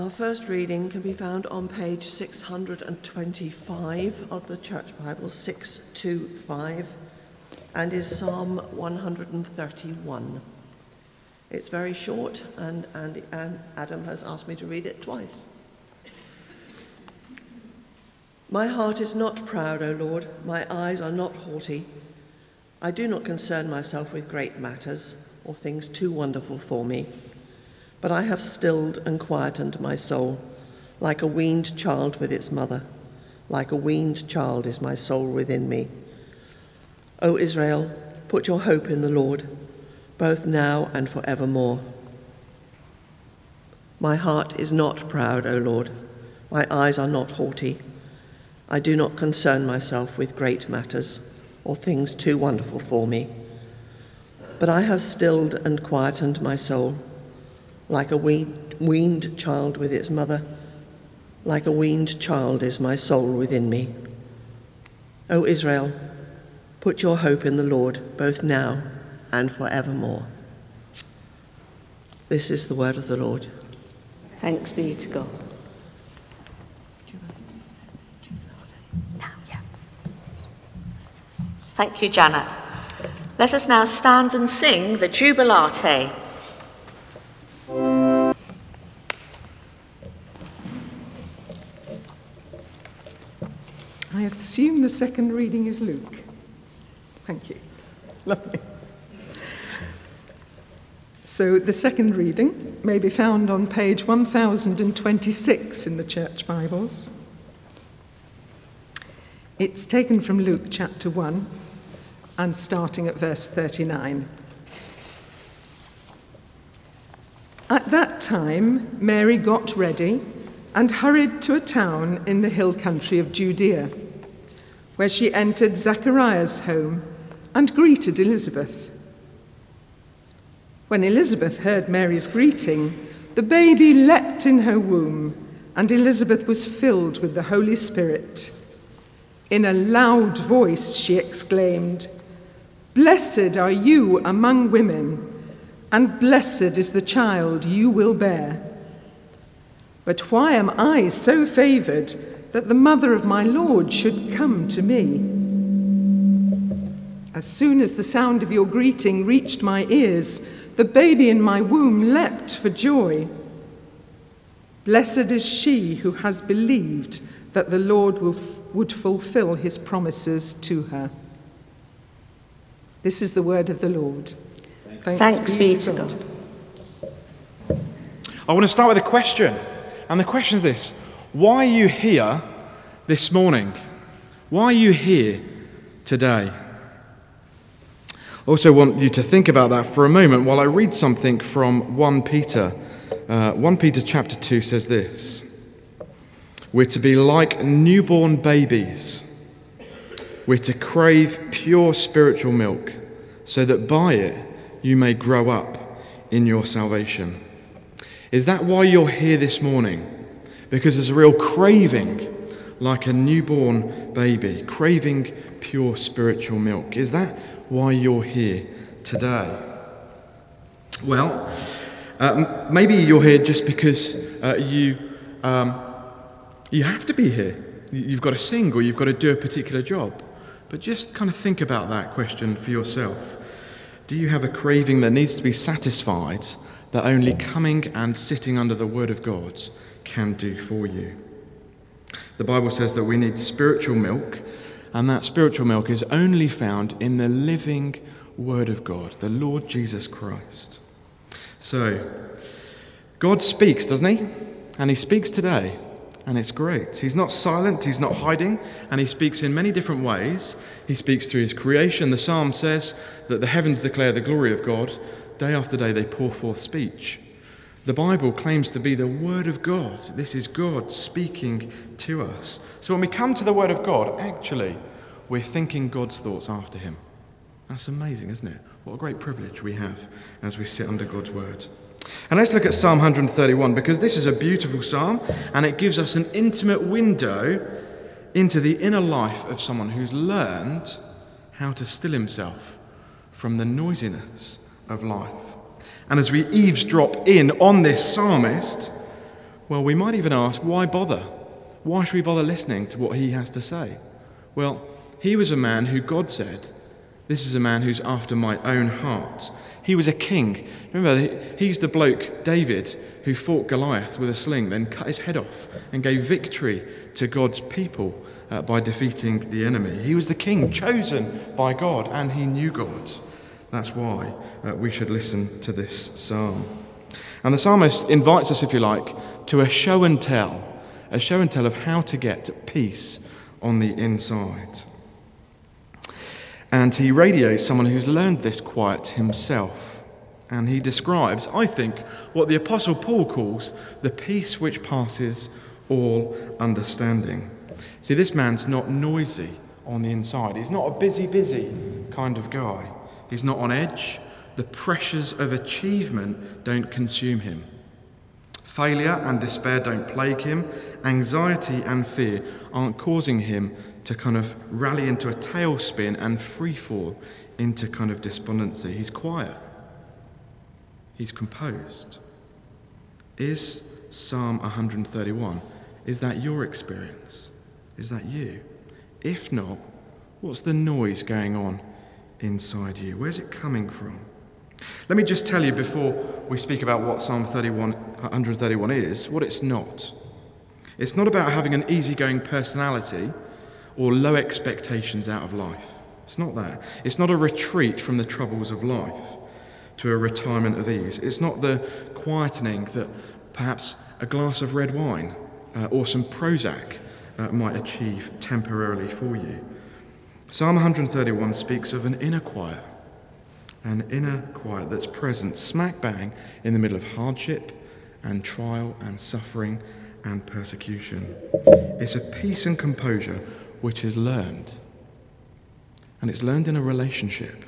Our first reading can be found on page 625 of the Church Bible, 625, and is Psalm 131. It's very short, and, and, Adam has asked me to read it twice. My heart is not proud, O Lord, my eyes are not haughty. I do not concern myself with great matters or things too wonderful for me. But I have stilled and quietened my soul, like a weaned child with its mother. Like a weaned child is my soul within me. O Israel, put your hope in the Lord, both now and forevermore. My heart is not proud, O Lord. My eyes are not haughty. I do not concern myself with great matters or things too wonderful for me. But I have stilled and quietened my soul like a weaned child with its mother, like a weaned child is my soul within me. O Israel, put your hope in the Lord, both now and forevermore. This is the word of the Lord. Thanks be to God. Thank you, Janet. Let us now stand and sing the Jubilate. I assume the second reading is Luke. Thank you. Lovely. So the second reading may be found on page 1026 in the Church Bibles. It's taken from Luke chapter 1 and starting at verse 39. At that time, Mary got ready and hurried to a town in the hill country of Judea, where she entered Zachariah's home and greeted Elizabeth. When Elizabeth heard Mary's greeting, the baby leapt in her womb, and Elizabeth was filled with the Holy Spirit. In a loud voice, she exclaimed, Blessed are you among women, and blessed is the child you will bear. But why am I so favored that the mother of my Lord should come to me? As soon as the sound of your greeting reached my ears, the baby in my womb leapt for joy. Blessed is she who has believed that the Lord will, would fulfill his promises to her. This is the word of the Lord. Thanks, Thanks be, to God. God. I want to start with a question. And the question is this Why are you here this morning? Why are you here today? I also want you to think about that for a moment while I read something from 1 Peter. Uh, 1 Peter chapter 2 says this We're to be like newborn babies. We're to crave pure spiritual milk so that by it you may grow up in your salvation. Is that why you're here this morning? Because there's a real craving, like a newborn baby, craving pure spiritual milk. Is that why you're here today? Well, uh, maybe you're here just because uh, you, um, you have to be here. You've got to sing or you've got to do a particular job. But just kind of think about that question for yourself. Do you have a craving that needs to be satisfied that only coming and sitting under the Word of God can do for you. The Bible says that we need spiritual milk, and that spiritual milk is only found in the living Word of God, the Lord Jesus Christ. So, God speaks, doesn't He? And He speaks today, and it's great. He's not silent, He's not hiding, and He speaks in many different ways. He speaks through His creation. The psalm says that the heavens declare the glory of God, Day after day, they pour forth speech. The Bible claims to be the Word of God. This is God speaking to us. So when we come to the Word of God, actually, we're thinking God's thoughts after Him. That's amazing, isn't it? What a great privilege we have as we sit under God's Word. And let's look at Psalm 131 because this is a beautiful psalm and it gives us an intimate window into the inner life of someone who's learned how to still himself from the noisiness of life. And as we eavesdrop in on this psalmist, Well, we might even ask, why bother? Why should we bother listening to what he has to say? Well, he was a man who God said, This is a man who's after my own heart. He was a king. Remember, he's the bloke, David, who fought Goliath with a sling, then cut his head off and gave victory to God's people uh, by defeating the enemy. He was the king chosen by God, and he knew God. That's why uh, we should listen to this psalm. And the psalmist invites us, if you like, to a show and tell, a show and tell of how to get peace on the inside. And he radiates someone who's learned this quiet himself. And he describes, I think, what the Apostle Paul calls the peace which passes all understanding. See, this man's not noisy on the inside. He's not a busy, busy kind of guy. He's not on edge. The pressures of achievement don't consume him. Failure and despair don't plague him. Anxiety and fear aren't causing him to kind of rally into a tailspin and free fall into kind of despondency. He's quiet, he's composed. Is Psalm 131, is that your experience? Is that you? If not, what's the noise going on inside you? Where's it coming from? Let me just tell you before we speak about what Psalm 31, 131 is, what it's not. It's not about having an easygoing personality or low expectations out of life. It's not that. It's not a retreat from the troubles of life to a retirement of ease. It's not the quietening that perhaps a glass of red wine uh, or some Prozac uh, might achieve temporarily for you. Psalm 131 speaks of an inner quiet, an inner quiet that's present smack bang in the middle of hardship and trial and suffering and persecution. It's a peace and composure which is learned. And it's learned in a relationship.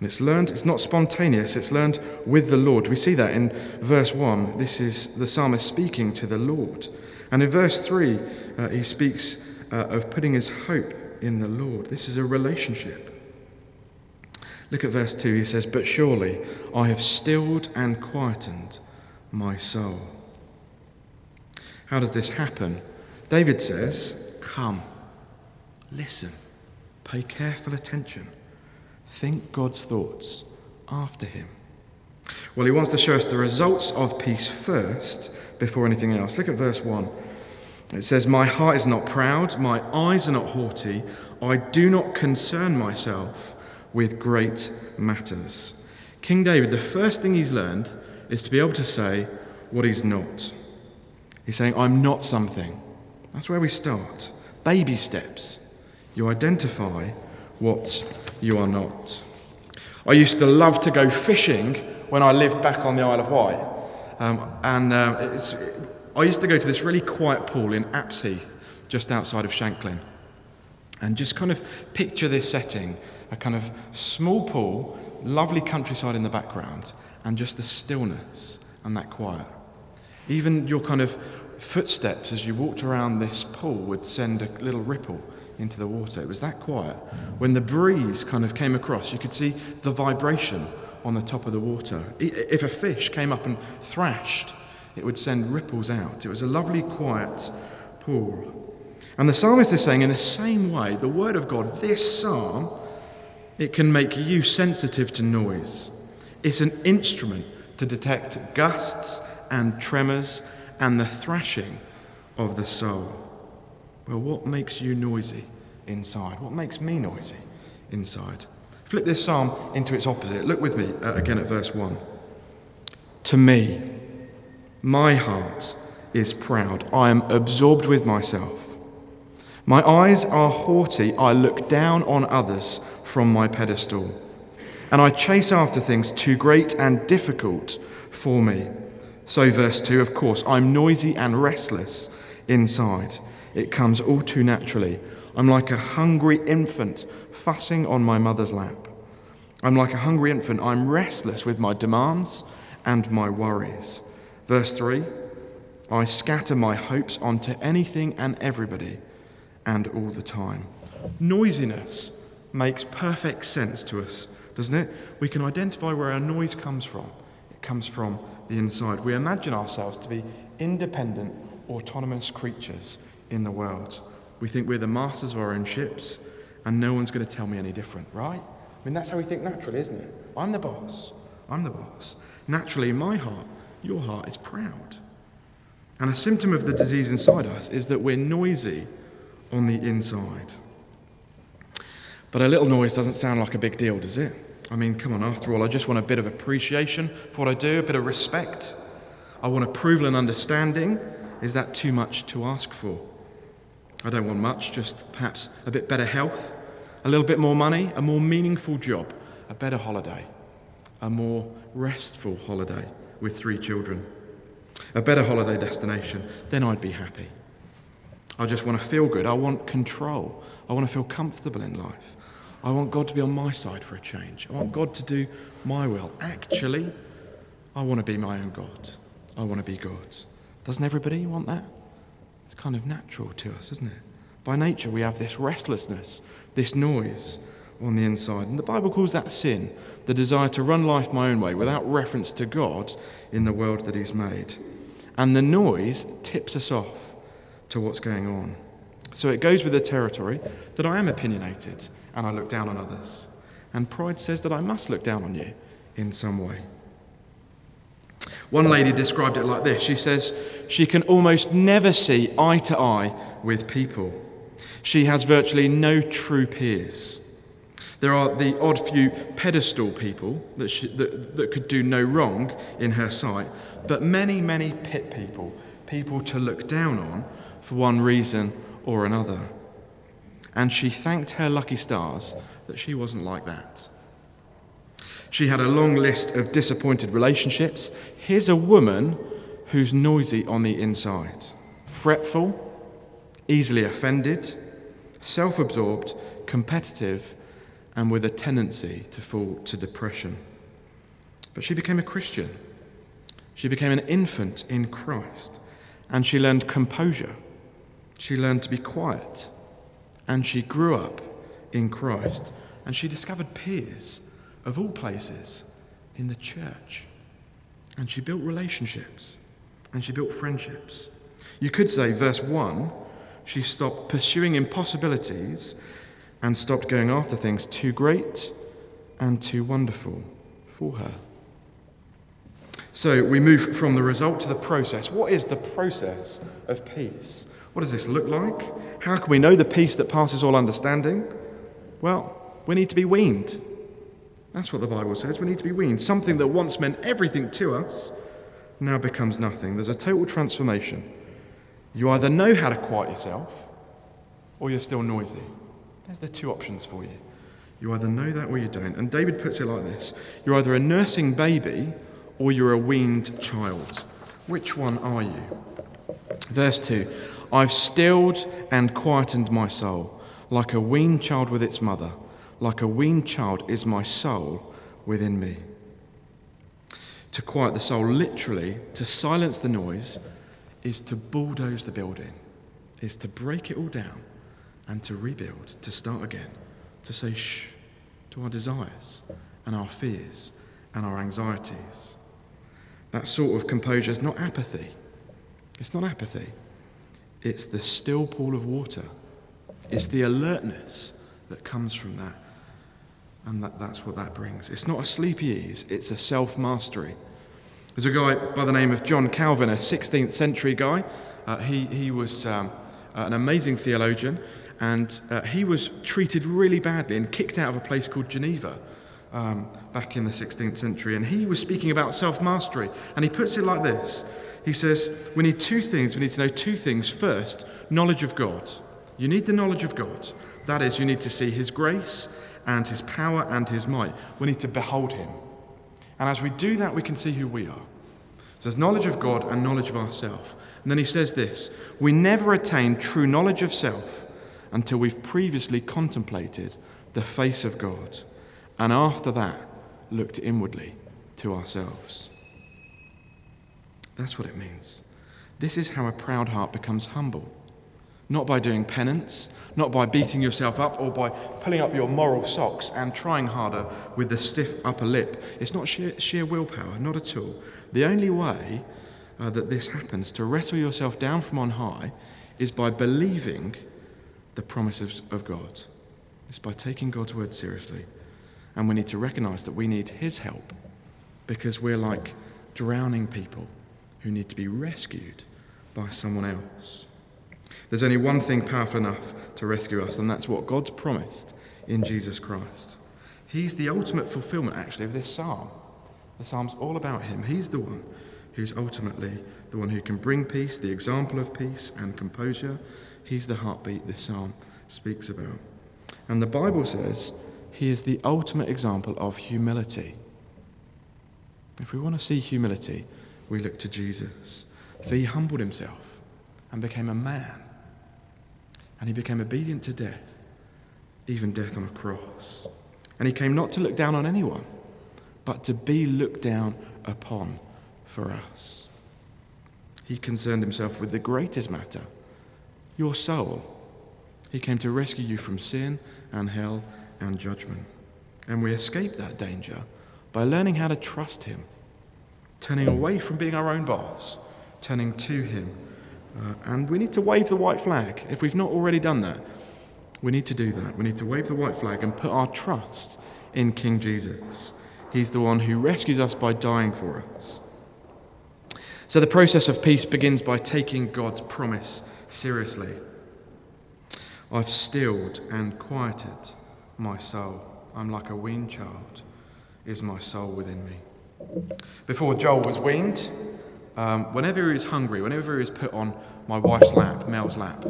And it's learned, it's not spontaneous, it's learned with the Lord. We see that in verse 1. This is the psalmist speaking to the Lord. And in verse 3, uh, he speaks uh, of putting his hope in the Lord. This is a relationship. Look at verse 2. He says, But surely I have stilled and quietened my soul. How does this happen? David says, Come, listen, pay careful attention, think God's thoughts after Him. Well, He wants to show us the results of peace first before anything else. Look at verse 1. It says, My heart is not proud, my eyes are not haughty, I do not concern myself with great matters. King David, the first thing he's learned is to be able to say what he's not. He's saying, I'm not something. That's where we start baby steps. You identify what you are not. I used to love to go fishing when I lived back on the Isle of Wight. Um, and uh, I used to go to this really quiet pool in Apse Heath, just outside of Shanklin. And just kind of picture this setting a kind of small pool, lovely countryside in the background, and just the stillness and that quiet. Even your kind of footsteps as you walked around this pool would send a little ripple into the water. It was that quiet. When the breeze kind of came across, you could see the vibration on the top of the water. If a fish came up and thrashed, it would send ripples out. It was a lovely, quiet pool. And the psalmist is saying, in the same way, the word of God, this psalm, it can make you sensitive to noise. It's an instrument to detect gusts and tremors and the thrashing of the soul. Well, what makes you noisy inside? What makes me noisy inside? Flip this psalm into its opposite. Look with me uh, again at verse 1. To me, my heart is proud. I am absorbed with myself. My eyes are haughty. I look down on others from my pedestal. And I chase after things too great and difficult for me. So, verse 2, of course, I'm noisy and restless inside. It comes all too naturally. I'm like a hungry infant fussing on my mother's lap. I'm like a hungry infant. I'm restless with my demands and my worries. Verse 3 I scatter my hopes onto anything and everybody and all the time. Noisiness makes perfect sense to us, doesn't it? We can identify where our noise comes from. It comes from the inside. We imagine ourselves to be independent, autonomous creatures in the world. We think we're the masters of our own ships, and no one's going to tell me any different, right? I mean, that's how we think naturally, isn't it? I'm the boss. I'm the boss. Naturally, in my heart, your heart is proud. And a symptom of the disease inside us is that we're noisy on the inside. But a little noise doesn't sound like a big deal, does it? I mean, come on, after all, I just want a bit of appreciation for what I do, a bit of respect. I want approval and understanding. Is that too much to ask for? I don't want much, just perhaps a bit better health, a little bit more money, a more meaningful job, a better holiday, a more restful holiday with three children, a better holiday destination, then I'd be happy. I just want to feel good. I want control. I want to feel comfortable in life. I want God to be on my side for a change. I want God to do my will. Actually, I want to be my own God. I want to be God. Doesn't everybody want that? It's kind of natural to us, isn't it? By nature, we have this restlessness, this noise on the inside. And the Bible calls that sin, the desire to run life my own way without reference to God in the world that He's made. And the noise tips us off to what's going on. So it goes with the territory that I am opinionated and I look down on others. And pride says that I must look down on you in some way. One lady described it like this She says she can almost never see eye to eye with people. She has virtually no true peers. There are the odd few pedestal people that, she, that, that could do no wrong in her sight, but many, many pit people, people to look down on for one reason or another. And she thanked her lucky stars that she wasn't like that. She had a long list of disappointed relationships. Here's a woman who's noisy on the inside, fretful, easily offended, self absorbed, competitive, and with a tendency to fall to depression. But she became a Christian. She became an infant in Christ, and she learned composure. She learned to be quiet, and she grew up in Christ, and she discovered peers of all places in the church. And she built relationships, and she built friendships. You could say, verse 1, she stopped pursuing impossibilities and stopped going after things too great and too wonderful for her. So we move from the result to the process. What is the process of peace? What does this look like? How can we know the peace that passes all understanding? Well, we need to be weaned. That's what the Bible says. We need to be weaned. Something that once meant everything to us now becomes nothing. There's a total transformation. You either know how to quiet yourself or you're still noisy. There's the two options for you. You either know that or you don't. And David puts it like this You're either a nursing baby or you're a weaned child. Which one are you? Verse 2 I've stilled and quietened my soul, like a weaned child with its mother. Like a weaned child is my soul within me. To quiet the soul, literally, to silence the noise, is to bulldoze the building, is to break it all down and to rebuild, to start again, to say shh to our desires and our fears and our anxieties. That sort of composure is not apathy. It's not apathy. It's the still pool of water. It's the alertness that comes from that. And that, that's what that brings. It's not a sleepy ease, it's a self mastery. There's a guy by the name of John Calvin, a 16th century guy. Uh, he, he was um, an amazing theologian, and uh, he was treated really badly and kicked out of a place called Geneva um, back in the 16th century. And he was speaking about self mastery, and he puts it like this He says, We need two things. We need to know two things. First, knowledge of God. You need the knowledge of God. That is, you need to see His grace and His power and His might. We need to behold Him. And as we do that, we can see who we are. So there's knowledge of God and knowledge of ourselves. And then he says this We never attain true knowledge of self until we've previously contemplated the face of God, and after that, looked inwardly to ourselves. That's what it means. This is how a proud heart becomes humble. not by doing penance, not by beating yourself up or by pulling up your moral socks and trying harder with the stiff upper lip. It's not sheer, sheer willpower, not at all. The only way uh, that this happens, to wrestle yourself down from on high, is by believing the promises of God. It's by taking God's word seriously. And we need to recognize that we need His help because we're like drowning people who need to be rescued by someone else. There's only one thing powerful enough to rescue us, and that's what God's promised in Jesus Christ. He's the ultimate fulfillment, actually, of this psalm. The psalm's all about Him. He's the one who's ultimately the one who can bring peace, the example of peace and composure. He's the heartbeat this psalm speaks about. And the Bible says he is the ultimate example of humility. If we want to see humility, we look to Jesus. For he humbled himself and became a man. And he became obedient to death, even death on a cross. And he came not to look down on anyone, but to be looked down upon for us. He concerned himself with the greatest matter your soul. He came to rescue you from sin and hell and judgment. And we escape that danger by learning how to trust Him, turning away from being our own boss, turning to Him. Uh, and we need to wave the white flag. If we've not already done that, we need to do that. We need to wave the white flag and put our trust in King Jesus. He's the one who rescues us by dying for us. So the process of peace begins by taking God's promise seriously. I've stilled and quieted my soul. I'm like a weaned child, is my soul within me. Before Joel was weaned, um, whenever he was hungry, whenever he was put on my wife's lap, Mel's lap,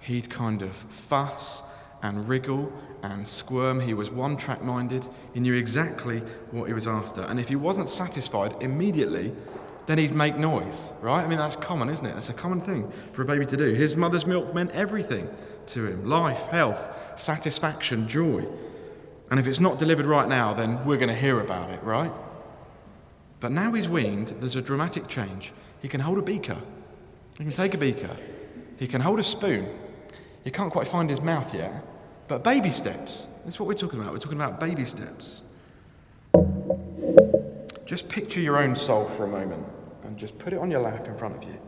he'd kind of fuss and wriggle and squirm. He was one track minded. He knew exactly what he was after. And if he wasn't satisfied immediately, then he'd make noise, right? I mean, that's common, isn't it? That's a common thing for a baby to do. His mother's milk meant everything to him life, health, satisfaction, joy. And if it's not delivered right now, then we're going to hear about it, right? But now he's weaned, there's a dramatic change. He can hold a beaker, he can take a beaker, he can hold a spoon. He can't quite find his mouth yet, but baby steps. That's what we're talking about. We're talking about baby steps. Just picture your own soul for a moment and just put it on your lap in front of you.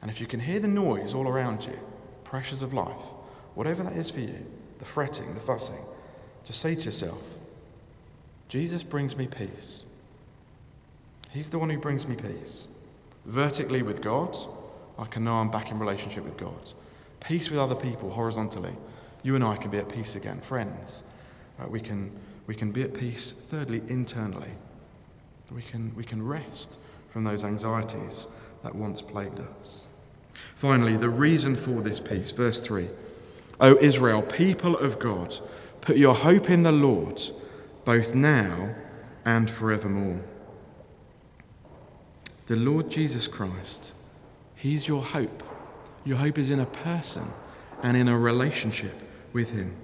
And if you can hear the noise all around you, pressures of life, whatever that is for you, the fretting, the fussing, just say to yourself, Jesus brings me peace. He's the one who brings me peace. Vertically with God, I can know I'm back in relationship with God. Peace with other people horizontally. You and I can be at peace again, friends. Uh, we, can, we can be at peace, thirdly, internally. We can, we can rest from those anxieties that once plagued us. Finally, the reason for this peace, verse 3 O Israel, people of God, put your hope in the Lord, both now and forevermore. The Lord Jesus Christ, He's your hope. Your hope is in a person and in a relationship with Him.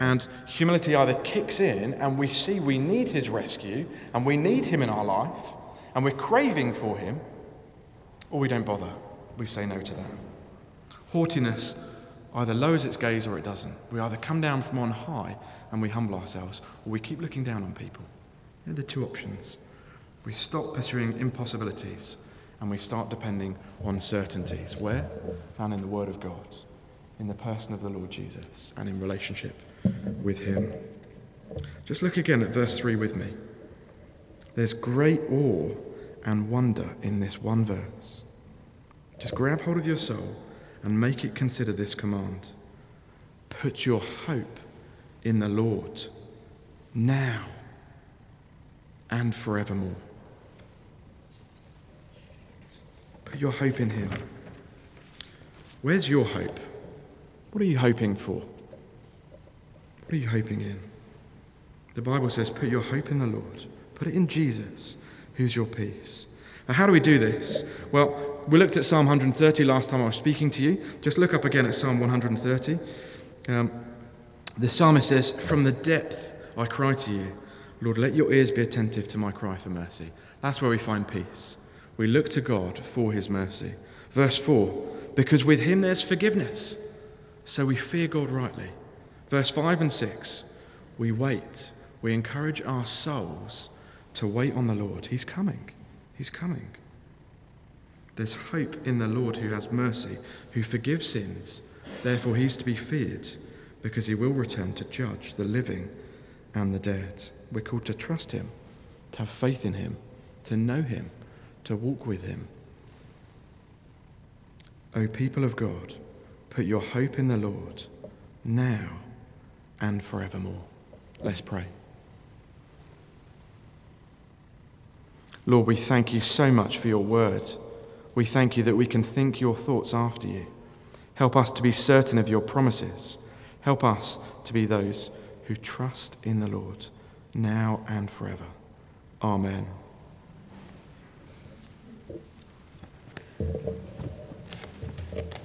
And humility either kicks in and we see we need His rescue and we need Him in our life and we're craving for Him, or we don't bother we say no to that. Haughtiness either lowers its gaze or it doesn't. We either come down from on high and we humble ourselves, or we keep looking down on people. They're the two options. We stop pursuing impossibilities and we start depending on certainties. Where? Found in the Word of God, in the person of the Lord Jesus, and in relationship with Him. Just look again at verse 3 with me. There's great awe and wonder in this one verse. Just grab hold of your soul and make it consider this command. Put your hope in the Lord now and forevermore. Put your hope in Him. Where's your hope? What are you hoping for? What are you hoping in? The Bible says, put your hope in the Lord. Put it in Jesus, who's your peace. Now, how do we do this? Well, we looked at Psalm 130 last time I was speaking to you. Just look up again at Psalm 130. Um, the psalmist says, From the depth I cry to you, Lord, let your ears be attentive to my cry for mercy. That's where we find peace. We look to God for his mercy. Verse 4 because with him there's forgiveness. So we fear God rightly. Verse 5 and 6 we wait, we encourage our souls to wait on the Lord. He's coming, He's coming. There's hope in the Lord who has mercy, who forgives sins. Therefore, he's to be feared because he will return to judge the living and the dead. We're called to trust him, to have faith in him, to know him, to walk with him. O people of God, put your hope in the Lord now and forevermore. Let's pray. Lord, we thank you so much for your word. We thank you that we can think your thoughts after you. Help us to be certain of your promises. Help us to be those who trust in the Lord now and forever. Amen.